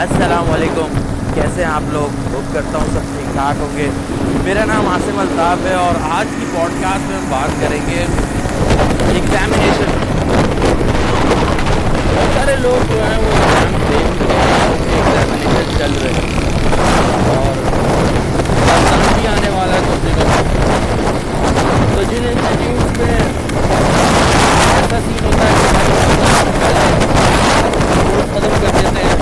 السلام علیکم۔ کیسے ہیں آپ لوگ؟ ہوپ کرتا ہوں سب ٹھیک ٹھاک ہوں گے۔ میرا نام عاصم الطاف ہے اور آج کی پوڈ کاسٹ میں ہم بات کریں گے ایگزامینیشن بہت سارے لوگ جو ہیں وہ ایگزام ایگزامینیشن چل رہے ہیں۔ اور بھی آنے والا ہے کم سے کم تو جن انسٹیٹیوٹ میں ایسا سین ہوتا ہے کہ ختم کر دیتے ہیں۔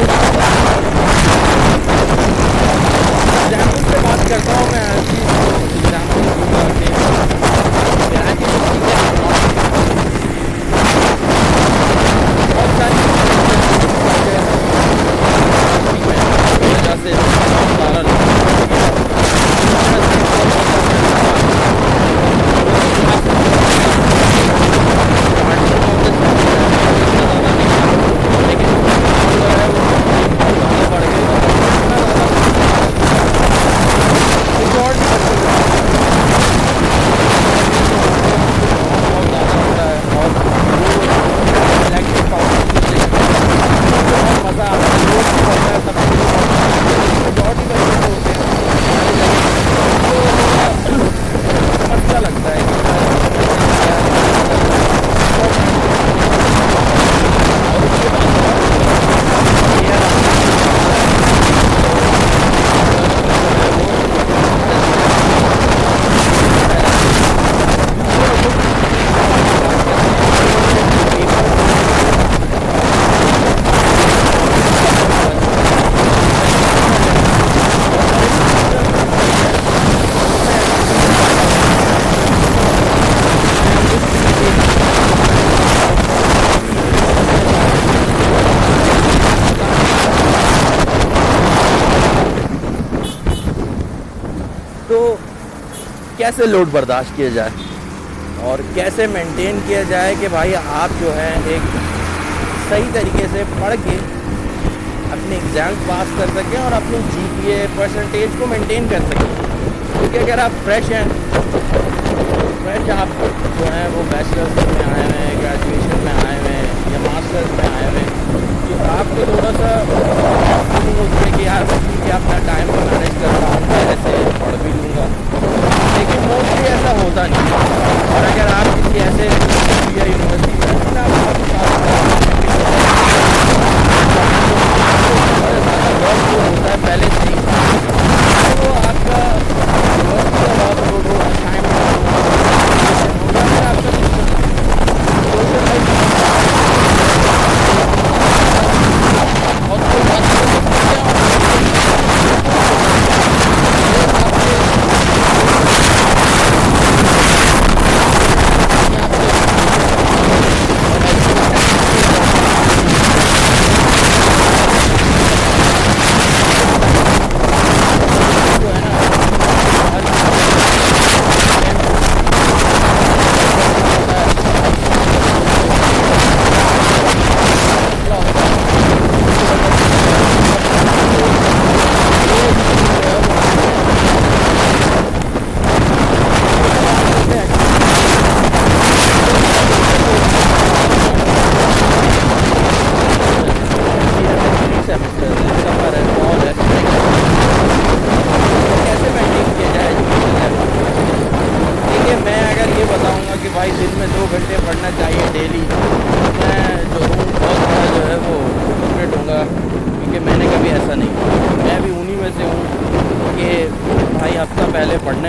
Oh, my God. کیسے لوڈ برداشت کیا جائے اور کیسے مینٹین کیا جائے کہ بھائی آپ جو ہے ایک صحیح طریقے سے پڑھ کے اپنے ایگزام پاس کر سکیں اور اپنی جی پی اے پرسنٹیج کو مینٹین کر سکیں۔ کیونکہ اگر آپ فریش ہیں فریش آپ جو ہیں، وہ بیچلرس میں آئے ہوئے ہیں گریجویشن میں آئے ہوئے ہیں یا ماسٹرس میں آئے ہوئے ہیں، تو آپ کو تھوڑا سا ہوتی ہے کہ یار کہ اپنا ٹائم کو مینیج کر رہا ہوں، پہلے سے پڑھ بھی لوں گا۔ لیکن موسٹلی ایسا ہوتا نہیں۔ اور اگر آپ کسی ایسے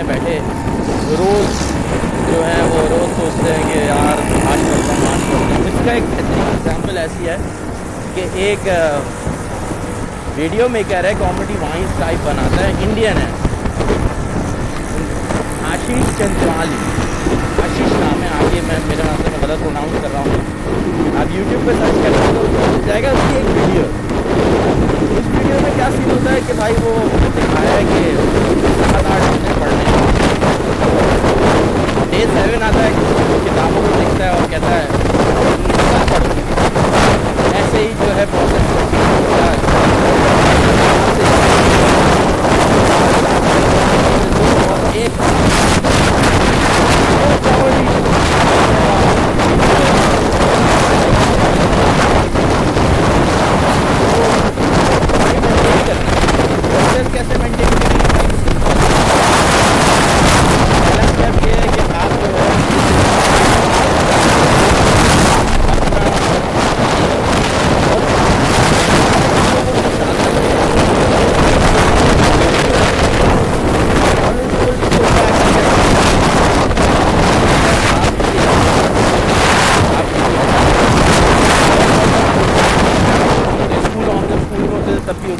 بیٹھے۔ روز جو ہیں وہ روز سوچتے ہیں کہ یار اس کا ایک بہترین ایگزامپل ایسی ہے کہ ایک ویڈیو میکر ہے کامیڈی وائنس ٹائپ بناتا ہے انڈین ہے۔ آشیش چندرالی آشیش نام ہے، آگے میں، میرے نام سے میں غلط پروناؤنس کر رہا ہوں۔ آپ یوٹیوب پہ سرچ کریں تو مل جائے گا اس کی ایک ویڈیو اس ویڈیو میں کیا سین ہوتا ہے کہ بھائی وہ دکھایا ہے کہ سات آٹھ گھنٹے پڑھنے ڈے سیون آتا ہے کتابوں کو دیکھتا ہے اور کہتا ہے ایسے ہی جو ہے پروسیس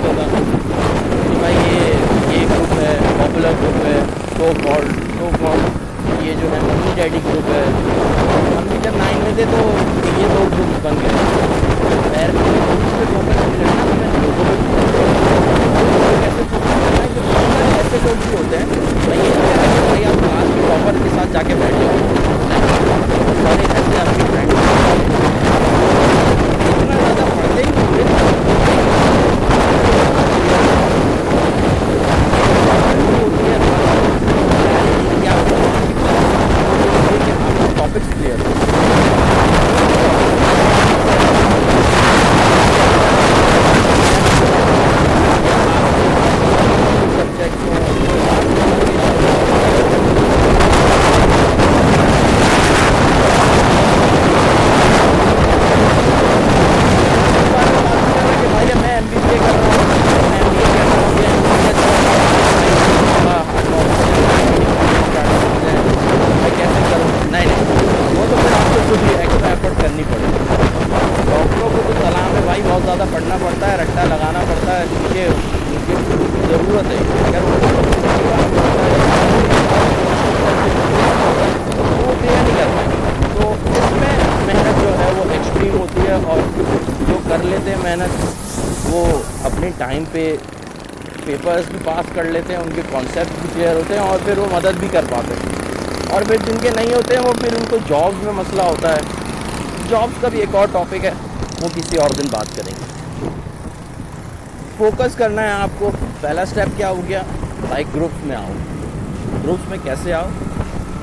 ثابت ہوگا کہ بھائی یہ یہ گروپ ہے پاپولر گروپ ہے سو کال سو کال یہ جو ہے ممی ڈیڈی گروپ ہے۔ ہم بھی جب نائن میں تھے تو یہ دو گروپ بن گئے۔ پیر گروپس پہ فوکس نہیں کرنا ہمیں لوگوں پہ ایسے فوکس لوگ بھی ہوتے ہیں۔ بھائی یہ بھائی آپ کلاس کے ٹاپر کے ساتھ جا کے بیٹھ جاؤ۔ سارے ایسے آپ کے فرینڈ اتنا زیادہ پڑھتے ہی ٹاپکس کلیئر بھائی میں ایم بی سی کر رہا ہوں میں ایم بی اے کر رہا ہوں میں کیسے کروں نہیں نہیں وہ تو پھر آپ کو خود ہی ایکسٹرا ایفرٹ کرنی پڑے گی ڈاکٹروں کو تو سلام ہے بھائی بہت زیادہ پڑھنا پڑتا ہے رٹا لگانا پڑتا ہے کیونکہ ان کی ضرورت ہے اگر وہ وہ کلیئر نہیں کر پائیں گے تو اس میں محنت جو ہے وہ ایکسٹریم ہوتی ہے اور جو کر لیتے ہیں محنت، وہ اپنے ٹائم پہ پیپرز بھی پاس کر لیتے ہیں، ان کے کانسیپٹ بھی کلیئر ہوتے ہیں اور پھر وہ مدد بھی کر پاتے ہیں۔ اور پھر جن کے نہیں ہوتے ہیں، وہ پھر ان کو جابس میں مسئلہ ہوتا ہے۔ جابس کا بھی ایک اور ٹاپک ہے، وہ کسی اور دن بات کریں گے۔ فوکس کرنا ہے آپ کو۔ پہلا اسٹیپ کیا ہو گیا؟ بائک گروپس میں آؤ۔ گروپس میں کیسے آؤ؟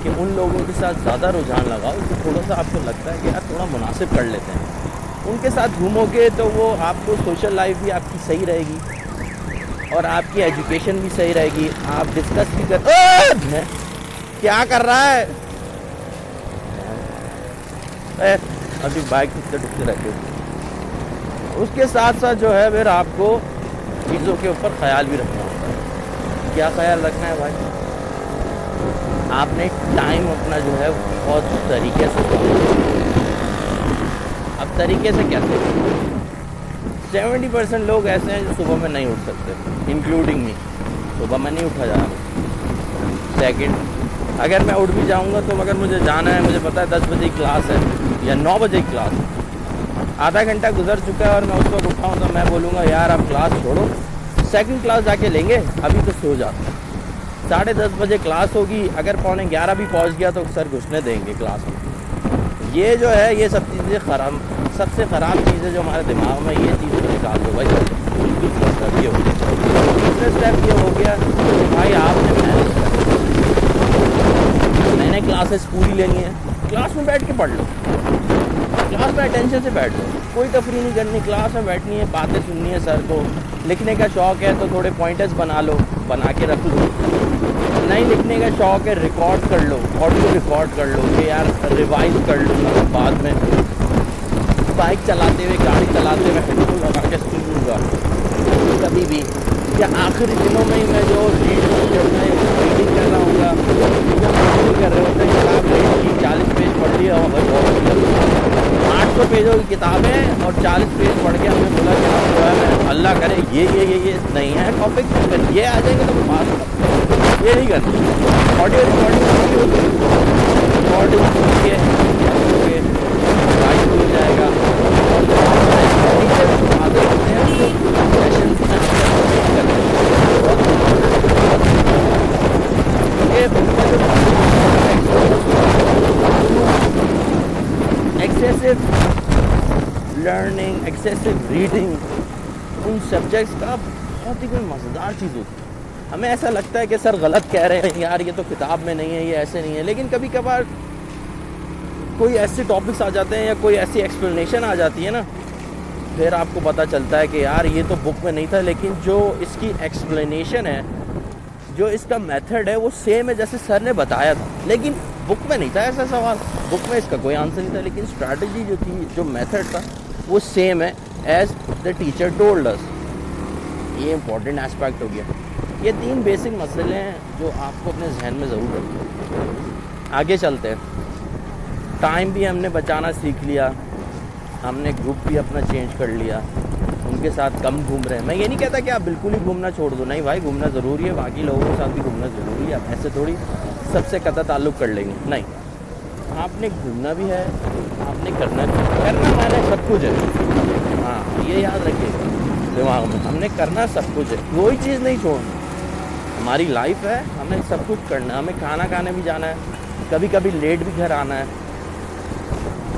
کہ ان لوگوں کے ساتھ زیادہ رجحان لگاؤ جو تھوڑا سا آپ کو لگتا ہے کہ یار تھوڑا مناسب کر لیتے ہیں۔ ان کے ساتھ گھومو گے تو وہ آپ کو سوشل لائف بھی آپ کی صحیح رہے گی اور آپ کی ایجوکیشن بھی صحیح رہے گی۔ آپ ڈسکس بھی کر کیا کر رہا ہے؟ ابھی بائک ٹکتے ٹکتے رہتے اس کے ساتھ ساتھ جو ہے پھر آپ کو چیزوں کے اوپر خیال بھی رکھنا ہوتا ہے۔ کیا خیال رکھنا ہے بھائی؟ آپ نے ٹائم اپنا جو ہے بہت طریقے سے اب طریقے سے کیسے سیونٹی پرسینٹ لوگ ایسے ہیں جو صبح میں نہیں اٹھ سکتے انکلوڈنگ می صبح میں نہیں اٹھا جا رہا۔ سیکنڈ اگر میں اٹھ بھی جاؤں گا تو مگر مجھے جانا ہے، مجھے پتا ہے دس بجے کی کلاس ہے یا نو بجے کی کلاس ہے آدھا گھنٹہ گزر چکا ہے اور میں اس وقت اٹھا ہوں تو میں بولوں گا، یار اب کلاس چھوڑو۔ سیکنڈ کلاس جا کے لیں گے، ابھی تو سو جاتا ساڑھے دس بجے کلاس ہوگی، اگر پونے گیارہ بھی پہنچ گیا تو سر گھسنے دیں گے کلاس میں۔ یہ جو ہے، یہ سب چیزیں خراب، سب سے خراب چیزیں جو ہمارے دماغ میں، یہ چیزیں نکال دو بھائی۔ دوسرا اسٹیپ یہ ہو گیا دوسرا اسٹیپ یہ ہو گیا کہ بھائی، آپ نے محنت میں نے کلاسز پوری لینی ہے کلاس میں بیٹھ کے پڑھ لو۔ کلاس میں اٹینشن سے بیٹھ لو۔ کوئی تفریح نہیں کرنی، کلاس میں بیٹھنی ہے باتیں سننی ہے سر کو۔ لکھنے کا شوق ہے تو تھوڑے پوائنٹرز بنا لو، بنا کے رکھ لو۔ نہیں لکھنے کا شوق ہے ریکارڈ کر لو آڈیو ریکارڈ کر لو کہ یار ریوائز کر لوں گا، بعد میں بائک چلاتے ہوئے، گاڑی چلاتے ہوئے ہیڈ فون لگا کے سن لوں گا۔ کبھی بھی۔ یا آخری دنوں میں ہی میں جو ریڈنگ جو میں ریڈنگ کر رہا ہوں گا کر رہے ہوتے ہیں کتاب ریڈ کی چالیس پیج پڑھ لیا اور بھائی بہت آٹھ سو پیجوں کی کتابیں اور چالیس پیج پڑھ کے ہم نے بولا کہ جو ہے میں اللہ کرے، یہ یہ یہ یہ نہیں ہے ٹاپک اگر یہ آ جائے گا تو بات۔ یہ نہیں کرنا۔ آڈیو ریکارڈنگ ریکارڈنگ سن ہو جائے گا اور ہوتے ہیں کرتے ہیں ایکسیسو لرننگ ایکسیسو ریڈنگ ان سبجیکٹس کا بہت ہی کوئی مزیدار چیز ہوتی ہے۔ ہمیں ایسا لگتا ہے کہ سر غلط کہہ رہے ہیں، یار یہ تو کتاب میں نہیں ہے، یہ ایسے نہیں ہے۔ لیکن کبھی کبھار کوئی ایسے ٹاپکس آ جاتے ہیں یا کوئی ایسی ایکسپلینیشن آ جاتی ہے نا، پھر آپ کو پتہ چلتا ہے کہ یار یہ تو بک میں نہیں تھا، لیکن جو اس کی ایکسپلینیشن ہے، جو اس کا میتھڈ ہے، وہ سیم ہے جیسے سر نے بتایا تھا۔ لیکن بک میں نہیں تھا ایسا سوال۔ بک میں اس کا کوئی آنسر نہیں تھا، لیکن اسٹریٹجی جو تھی، جو میتھڈ تھا، وہ سیم ہے as the teacher told us یہ امپورٹنٹ اسپیکٹ ہو گیا۔ یہ تین بیسک مسئلے ہیں جو آپ کو اپنے ذہن میں ضرور رکھیں آگے چلتے ہیں۔ ٹائم بھی ہم نے بچانا سیکھ لیا۔ ہم نے گروپ بھی اپنا چینج کر لیا۔ ان کے ساتھ کم گھوم رہے ہیں۔ میں یہ نہیں کہتا کہ آپ بالکل ہی گھومنا چھوڑ دو۔ نہیں بھائی، گھومنا ضروری ہے۔ باقی لوگوں کے ساتھ بھی گھومنا ضروری ہے۔ آپ ایسے تھوڑی سب سے قطع تعلق کر لیں گے۔ نہیں۔ آپ نے گھومنا بھی ہے، آپ نے کرنا بھی کرنا مانا سب کچھ ہے۔ ہاں یہ یاد رکھیے۔ دماغ میں۔ ہم نے کرنا سب کچھ ہے۔ کوئی چیز نہیں چھوڑنا ہماری لائف ہے، ہمیں سب کچھ کرنا ہے، ہمیں کھانا کھانے بھی جانا ہے کبھی کبھی لیٹ بھی گھر آنا ہے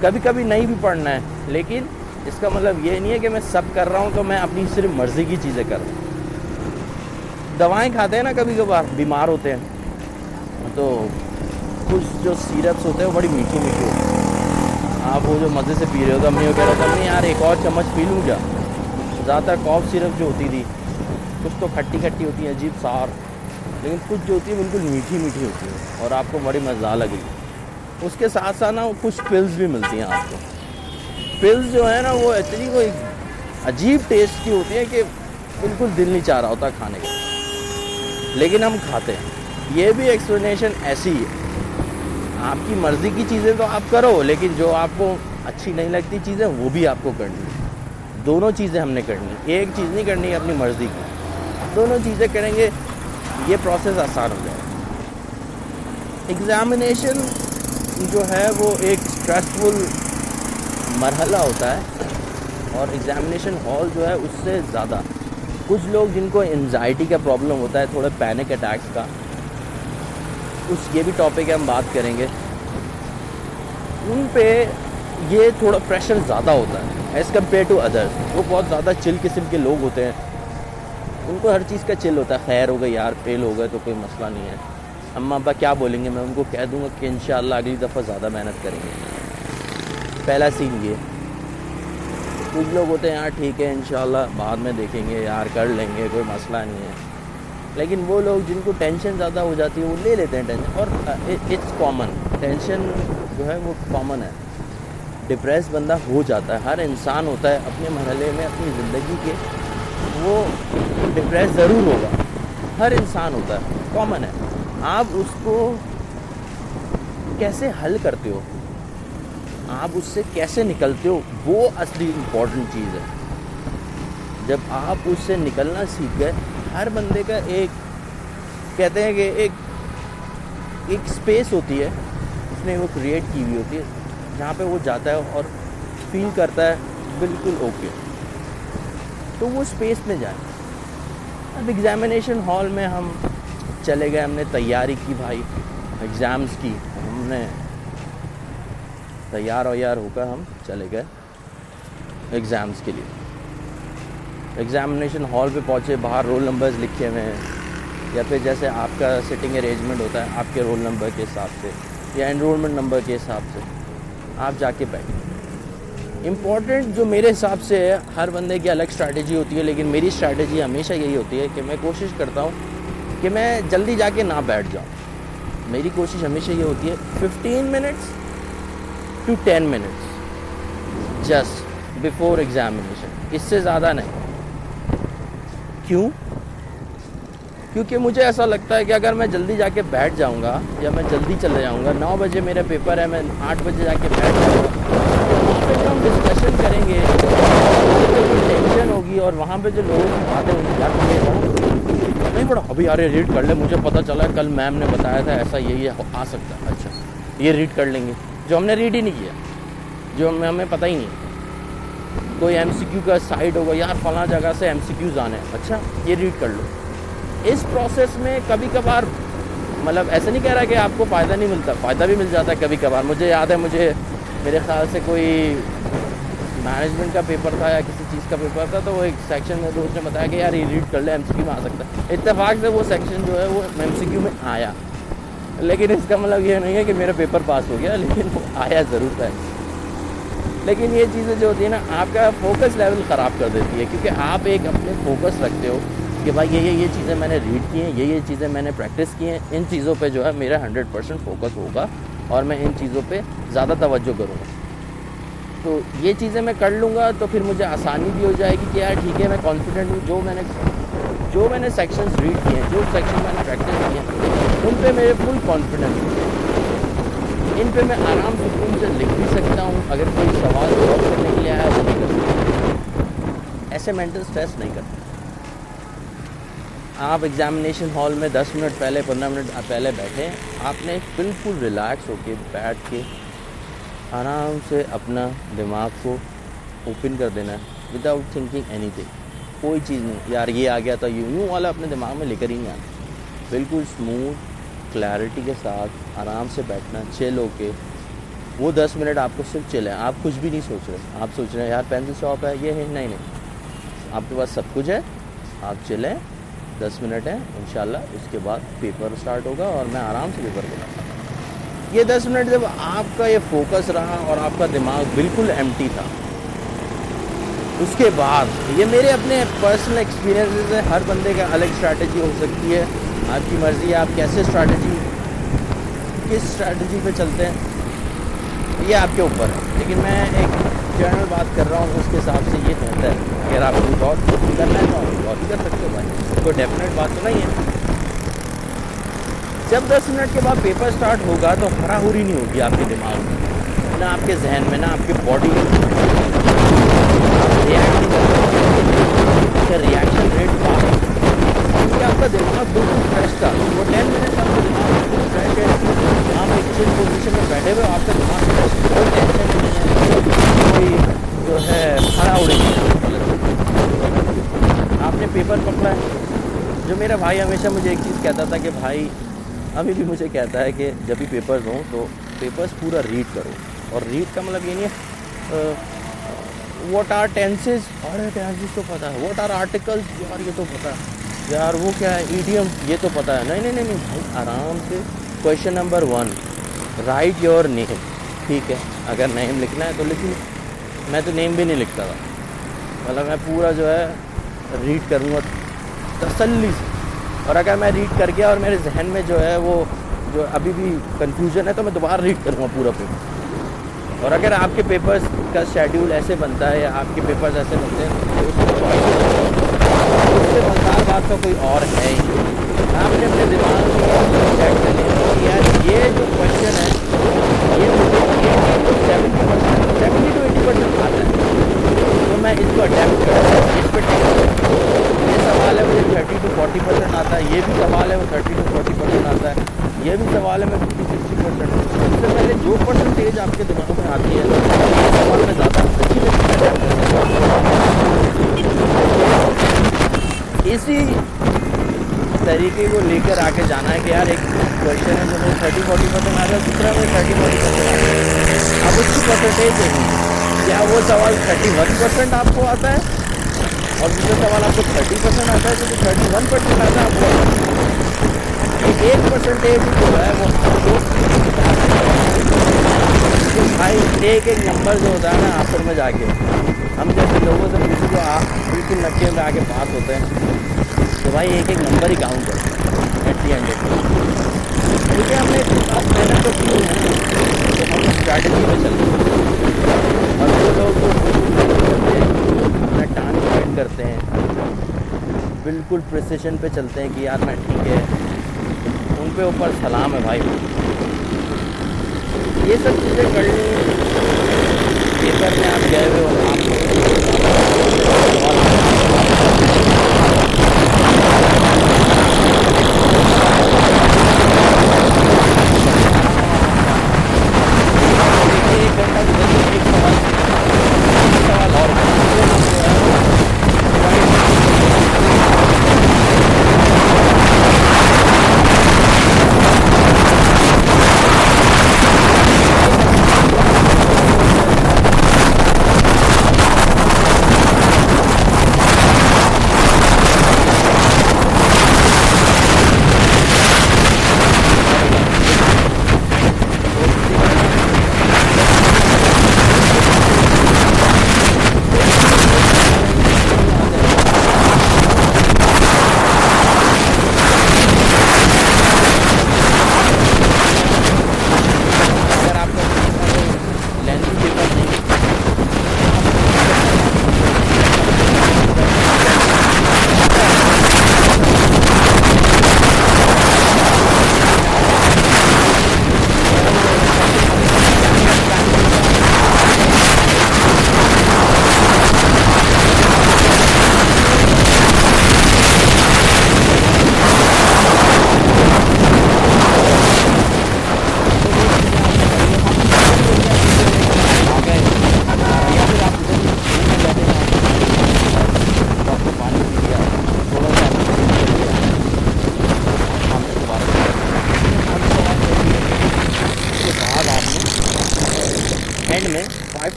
کبھی کبھی نہیں بھی پڑھنا ہے، لیکن اس کا مطلب یہ نہیں ہے کہ میں سب کر رہا ہوں تو میں اپنی صرف مرضی کی چیزیں کر رہا ہوں۔ دوائیں کھاتے ہیں نا کبھی کبھار، بیمار ہوتے ہیں۔ تو کچھ جو سیرپس ہوتے ہیں وہ بڑی میٹھی میٹھی ہوتی ہیں۔ آپ وہ جو مزے سے پی رہے ہو تو امی وہ کہہ رہا تھا امی یار ایک اور چمچ پی لوں کیا؟ زیادہ تر کاف سیرپ جو ہوتی تھی کچھ تو کھٹی کھٹی ہوتی ہیں، عجیب سار لیکن کچھ جو ہوتی ہے بالکل میٹھی میٹھی ہوتی ہے اور آپ کو بڑی مزہ لگے گی۔ اس کے ساتھ ساتھ نا، کچھ پلز بھی ملتی ہیں آپ کو۔ پلز جو ہے نا، وہ اتنی کوئی عجیب ٹیسٹ کی ہوتی ہے کہ بالکل دل نہیں چاہ رہا ہوتا کھانے کا۔ لیکن ہم کھاتے ہیں۔ یہ بھی ایکسپلینیشن ایسی ہے۔ آپ کی مرضی کی چیزیں تو آپ کرو، لیکن جو آپ کو اچھی نہیں لگتی چیزیں، وہ بھی آپ کو کرنی ہے۔ دونوں چیزیں ہم نے کرنی ایک چیز نہیں کرنی ہے اپنی مرضی کی۔ دونوں چیزیں کریں گے، یہ پروسیس آسان ہو جائے ایگزامینیشن جو ہے وہ ایک اسٹریسفل مرحلہ ہوتا ہے، اور ایگزامینیشن ہال جو ہے اس سے زیادہ۔ کچھ لوگ جن کو انزائٹی کا پرابلم ہوتا ہے، تھوڑے پینک اٹیکس کا، اس یہ بھی ٹاپک ہے، ہم بات کریں گے۔ ان پہ یہ تھوڑا پریشر زیادہ ہوتا ہے ایز کمپیئر ٹو ادرس وہ بہت زیادہ چل قسم کے لوگ ہوتے ہیں۔ ان کو ہر چیز کا چل ہوتا ہے، خیر ہو گئی یار فیل ہو گئے تو کوئی مسئلہ نہیں ہے۔ اماں ابا کیا بولیں گے؟ میں ان کو کہہ دوں گا کہ انشاءاللہ اگلی دفعہ زیادہ محنت کریں گے۔ پہلا سین یہ۔ کچھ لوگ ہوتے ہیں، یار ٹھیک ہے، انشاءاللہ بعد میں دیکھیں گے، یار کر لیں گے، کوئی مسئلہ نہیں ہے۔ لیکن وہ لوگ جن کو ٹینشن زیادہ ہو جاتی ہے، وہ لے لیتے ہیں ٹینشن اور اٹس کامن ٹینشن جو ہے وہ کامن ہے۔ ڈپریس بندہ ہو جاتا ہے۔ ہر انسان ہوتا ہے اپنے مرحلے میں، اپنی زندگی کے وہ ڈپریس ضرور ہوگا۔ ہر انسان ہوتا ہے کامن ہے۔ آپ اس کو کیسے حل کرتے ہو؟ آپ اس سے کیسے نکلتے ہو؟ وہ اصلی امپورٹنٹ چیز ہے۔ جب آپ اس سے نکلنا سیکھ گئے، ہر بندے کا ایک، کہتے ہیں کہ ایک ایک اسپیس ہوتی ہے۔ اس نے وہ کریٹ کی ہوئی ہوتی ہے، جہاں پہ وہ جاتا ہے اور فیل کرتا ہے، بالکل اوکے تو وہ اسپیس میں جائیں۔ اب ایگزامینیشن ہال میں ہم چلے گئے، ہم نے تیاری کی بھائی ایگزامس کی۔ ہم نے تیار ویار ہو کر ہم چلے گئے ایگزامس کے لیے۔ ایگزامینیشن ہال پہ پہنچے، باہر رول نمبرز لکھے ہوئے ہیں۔ یا پھر جیسے آپ کا سٹنگ ارینجمنٹ ہوتا ہے، آپ کے رول نمبر کے حساب سے یا انرولمنٹ نمبر کے حساب سے۔ آپ جا کے بیٹھیں۔ امپورٹنٹ جو میرے حساب سے ہے ہر بندے کی الگ اسٹریٹجی ہوتی ہے، لیکن میری اسٹریٹجی ہمیشہ یہی ہوتی ہے کہ میں کوشش کرتا ہوں کہ میں جلدی جا کے نہ بیٹھ جاؤں۔ میری کوشش ہمیشہ یہ ہوتی ہے fifteen minutes to ten minutes just before examination اس سے زیادہ نہیں۔ کیوں؟ کیونکہ مجھے ایسا لگتا ہے کہ اگر میں جلدی جا کے بیٹھ جاؤں گا یا میں جلدی چلے جاؤں گا، نو بجے میرا پیپر ہے، میں آٹھ بجے جا کے بیٹھ جاؤں گا۔ پہ جو ہم ڈسکشن کریں گے ٹینشن ہوگی اور وہاں پہ جو لوگوں کی باتیں ہوں گی یار نہیں پڑا ابھی یار یہ ریڈ کر لے مجھے پتہ چلا کل میم نے بتایا تھا، ایسا یہ یہ آ سکتا ہے۔ اچھا یہ ریڈ کر لیں گے۔ جو ہم نے ریڈ ہی نہیں کیا، جو ہمیں ہمیں پتہ ہی نہیں۔ کوئی ایم سی کیو کا سائڈ ہوگا، یار فلاں جگہ سے ایم سی کیوز آنے اچھا یہ ریڈ کر لو۔ اس پروسیس میں کبھی کبھار مطلب ایسا نہیں کہہ رہا کہ آپ کو فائدہ نہیں ملتا، فائدہ بھی مل جاتا ہے کبھی کبھار۔ مجھے یاد ہے، مجھے میرے خیال سے کوئی مینجمنٹ کا پیپر تھا یا کسی چیز کا پیپر تھا، تو وہ ایک سیکشن میں دوست نے بتایا کہ یار یہ ریڈ کر لے ایم سی کیو میں آ سکتا ہے۔ اتفاق سے وہ سیکشن جو ہے وہ ایم سی کیو میں آیا۔ لیکن اس کا مطلب یہ نہیں ہے کہ میرا پیپر پاس ہو گیا، لیکن وہ آیا ضرور تھا۔ لیکن یہ چیزیں جو ہوتی ہیں نا، آپ کا فوکس لیول خراب کر دیتی ہے، کیونکہ آپ ایک اپنے فوکس رکھتے ہو کہ بھائی یہ یہ یہ چیزیں میں نے ریڈ کی ہیں، یہ یہ چیزیں میں نے پریکٹس کی ہیں، ان چیزوں پہ جو ہے میرا ہنڈریڈ پرسینٹ فوکس ہوگا۔ اور میں ان چیزوں پہ زیادہ توجہ کروں گا۔ تو یہ چیزیں میں کر لوں گا تو پھر مجھے آسانی بھی ہو جائے گی کہ یار ٹھیک ہے، میں کانفیڈنٹ ہوں۔ جو میں نے جو میں نے سیکشنز ریڈ کیے ہیں، جو سیکشن میں نے پریکٹس کیے ہیں، ان پہ میرے فل کانفیڈنس ان پہ میں آرام سکون سے لکھ بھی سکتا ہوں۔ اگر کوئی سوال جواب کرنے کے لیے آیا تو نہیں کر سکتا۔ ایسے مینٹل اسٹریس نہیں کرتے آپ ایگزامینیشن ہال میں دس منٹ پہلے، پندرہ منٹ پہلے بیٹھے، آپ نے بالکل ریلیکس ہو کے بیٹھ کے آرام سے اپنا دماغ کو اوپن کر دینا ہے without thinking anything کوئی چیز نہیں۔ یار، یہ آ گیا تھا، یوں یوں والا اپنے دماغ میں لے کر ہی نہیں آنا بالکل اسموتھ کلیئرٹی کے ساتھ آرام سے بیٹھنا چھ ہو کے۔ وہ دس منٹ آپ کو صرف چلیں آپ کچھ بھی نہیں سوچ رہے۔ آپ سوچ رہے ہیں، یار پینسل شاپ ہے، یہ ہے، نہیں نہیں۔ آپ کے پاس سب کچھ ہے، آپ چلیں دس منٹ ہیں، انشاءاللہ اس کے بعد پیپر سٹارٹ ہوگا اور میں آرام سے پیپر بنا یہ دس منٹ جب آپ کا یہ فوکس رہا اور آپ کا دماغ بالکل ایمٹی تھا، اس کے بعد یہ میرے اپنے پرسنل ایکسپیرینسز ہیں، ہر بندے کا الگ اسٹریٹجی ہو سکتی ہے۔ آپ کی مرضی ہے، آپ کیسے اسٹریٹجی کس اسٹریٹجی پہ چلتے ہیں، یہ آپ کے اوپر ہے۔ لیکن میں ایک جنرل بات کر رہا ہوں، اس کے حساب سے یہ ہوتا ہے اگر آپ کو بہت کرنا ہے تو آپ بہت کر سکتے ہو۔ بھائی کوئی ڈیفینیٹ بات تو نہیں ہے۔ جب دس منٹ کے بعد پیپر سٹارٹ ہوگا تو ہراہوری نہیں ہوگی آپ کے دماغ میں۔ نہ آپ کے ذہن میں، نہ آپ کے باڈی میں۔ ریئیکشن ریٹ فاسٹ کیونکہ آپ کا دماغ بالکل فریش تھا۔ وہ ٹین منٹ آپ کا دماغ بالکل فریش ہے۔ آپ ایک چیز پوزیشن میں بیٹھے ہوئے آپ کا دماغ فریش کوئی ٹینشن نہیں ہے کوئی جو ہے ہرا اڑے آپ نے پیپر پکڑا ہے جو میرا بھائی ہمیشہ مجھے ایک چیز کہتا تھا کہ بھائی، ابھی بھی مجھے کہتا ہے کہ جب بھی پیپرز ہوں تو پیپرز پورا ریڈ کرو۔ اور ریڈ کا مطلب یہ نہیں ہے واٹ آر ٹینسز ارے ٹینسز تو پتہ ہے۔ واٹ آر آرٹیکلس یار، یہ تو پتہ ہے۔ یار، وہ کیا ہے؟ ایڈیم یہ تو پتہ ہے۔ نہیں نہیں نہیں بھائی، آرام سے question number one write your name ٹھیک ہے، اگر نیم لکھنا ہے تو لیکن میں تو نیم بھی نہیں لکھتا تھا۔ مطلب میں پورا جو ہے ریڈ کروں گا۔ تسلی سے۔ اور اگر میں ریڈ کر گیا اور میرے ذہن میں جو ہے وہ جو ابھی بھی کنفیوژن ہے تو میں دوبارہ ریڈ کروں گا پورا پیپر اور اگر آپ کے پیپرز کا شیڈیول ایسے بنتا ہے یا آپ کے پیپرز ایسے بنتے ہیں اس سے مزدار بات کا کوئی اور ہے ہی آپ نے اپنے دماغ میں کر لیا یار یہ جو کوشچن ہے، یہ مجھے seventy percent seventy to eighty percent آتا ہے۔ تو میں اس کو اٹیمپٹ کروں، اس پہ سوال ہے، مجھے تھرٹی ٹو فورٹی پرسینٹ آتا ہے، یہ بھی سوال ہے، وہ تھرٹی ٹو فورٹی پرسینٹ آتا ہے۔ یہ بھی سوال ہے، میں ففٹی سکسٹی پرسینٹ اس سے پہلے جو پرسنٹیج آپ کے دماغ میں آتی ہے سوال میں زیادہ اچھی طریقے اسی طریقے کو لے کر آگے جانا ہے کہ یار، ایک کوشچن ہے جو تھرٹی فورٹی پرسینٹ آ رہا ہے، دوسرا میں تھرٹی فورٹی پرسینٹ آ رہا ہے۔ اب اس کی پرسنٹیج کیا وہ سوال تھرٹی ون پرسینٹ آپ کو آتا ہے؟ اور دوسرا سوال آپ کو تھرٹی پرسینٹ آتا ہے جو تھرٹی ون پرسینٹ آتا ہے آپ کو ایک پرسنٹیج جو ہے وہ بھائی ایک ایک نمبر جو ہوتا ہے نا آخر میں جا کے۔ ہم جیسے لوگوں سے پوچھیں تو آپ بالکل نقے میں آگے پاس ہوتے ہیں۔ تو بھائی ایک ایک نمبر ہی کاؤنٹ کرتے ایٹ دی اینڈ کیونکہ ہم نے محنت تو کی ہے؟ تو ہم اسٹریٹجی پہ چلتے ہیں اور جو لوگ ہیں پلان کرتے ہیں۔ بالکل پریسیشن پہ چلتے ہیں کہ یار میں ٹھیک ہے۔ ان پہ اوپر سلام ہے بھائی۔ یہ سب چیزیں کرنی پیپر میں آپ گئے ہوئے ہو۔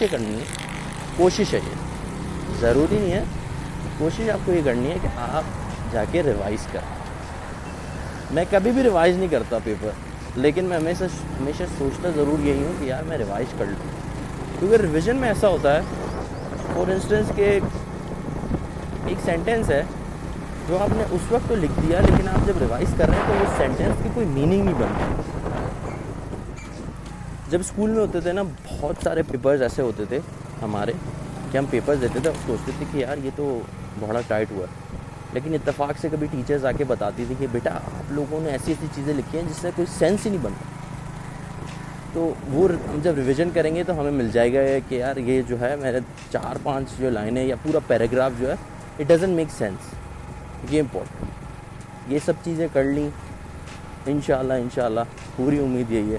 منٹس کوشش کرنی ہے کوشش ہے یہ۔ ضروری نہیں ہے۔ کوشش آپ کو یہ کرنی ہے کہ آپ جا کے ریوائز کریں۔ میں کبھی بھی ریوائز نہیں کرتا پیپر لیکن میں ہمیشہ ہمیشہ سوچتا ضرور یہی ہوں کہ یار میں ریوائز کر لوں۔ کیونکہ ریویژن میں ایسا ہوتا ہے فار انسٹنس کہ ایک سینٹینس ہے جو آپ نے اس وقت تو لکھ دیا، لیکن آپ جب ریوائز کر رہے ہیں تو اس سینٹینس کی کوئی میننگ نہیں بنتی۔ جب اسکول میں ہوتے تھے نا، بہت سارے پیپرز ایسے ہوتے تھے ہمارے کہ ہم پیپرز دیتے تھے سوچتے تھے کہ یار یہ تو بڑا ٹائٹ ہوا۔ ہے لیکن اتفاق سے کبھی ٹیچرز آ کے بتاتی تھی کہ بیٹا، آپ لوگوں نے ایسی ایسی چیزیں لکھی ہیں جس سے کوئی سینس ہی نہیں بنتا تو وہ ہم جب ریویژن کریں گے تو ہمیں مل جائے گا کہ یار یہ جو ہے، میرے چار پانچ جو لائنیں یا پورا پیراگراف جو ہے اٹ ڈزنٹ میک سینس یہ امپورٹنٹ یہ سب چیزیں کر لیں۔ ان شاء اللہ ان شاء اللہ پوری امید یہی ہے۔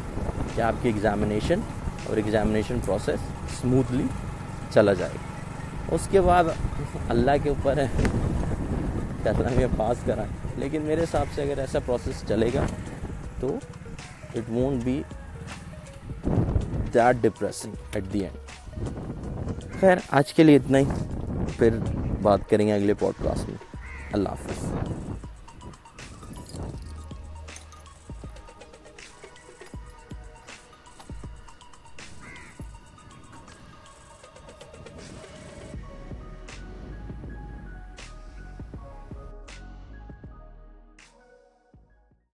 کہ آپ کی ایگزامینیشن اور ایگزامینیشن پروسیس اسموتھلی چلا جائے۔ اس کے بعد اللہ کے اوپر ہے۔ میں پاس کرائیں لیکن میرے حساب سے اگر ایسا پروسیس چلے گا تو it won't be that depressing at the end خیر، آج کے لیے اتنا ہی۔ پھر بات کریں گے اگلے پوڈ کاسٹ میں۔ اللہ حافظ۔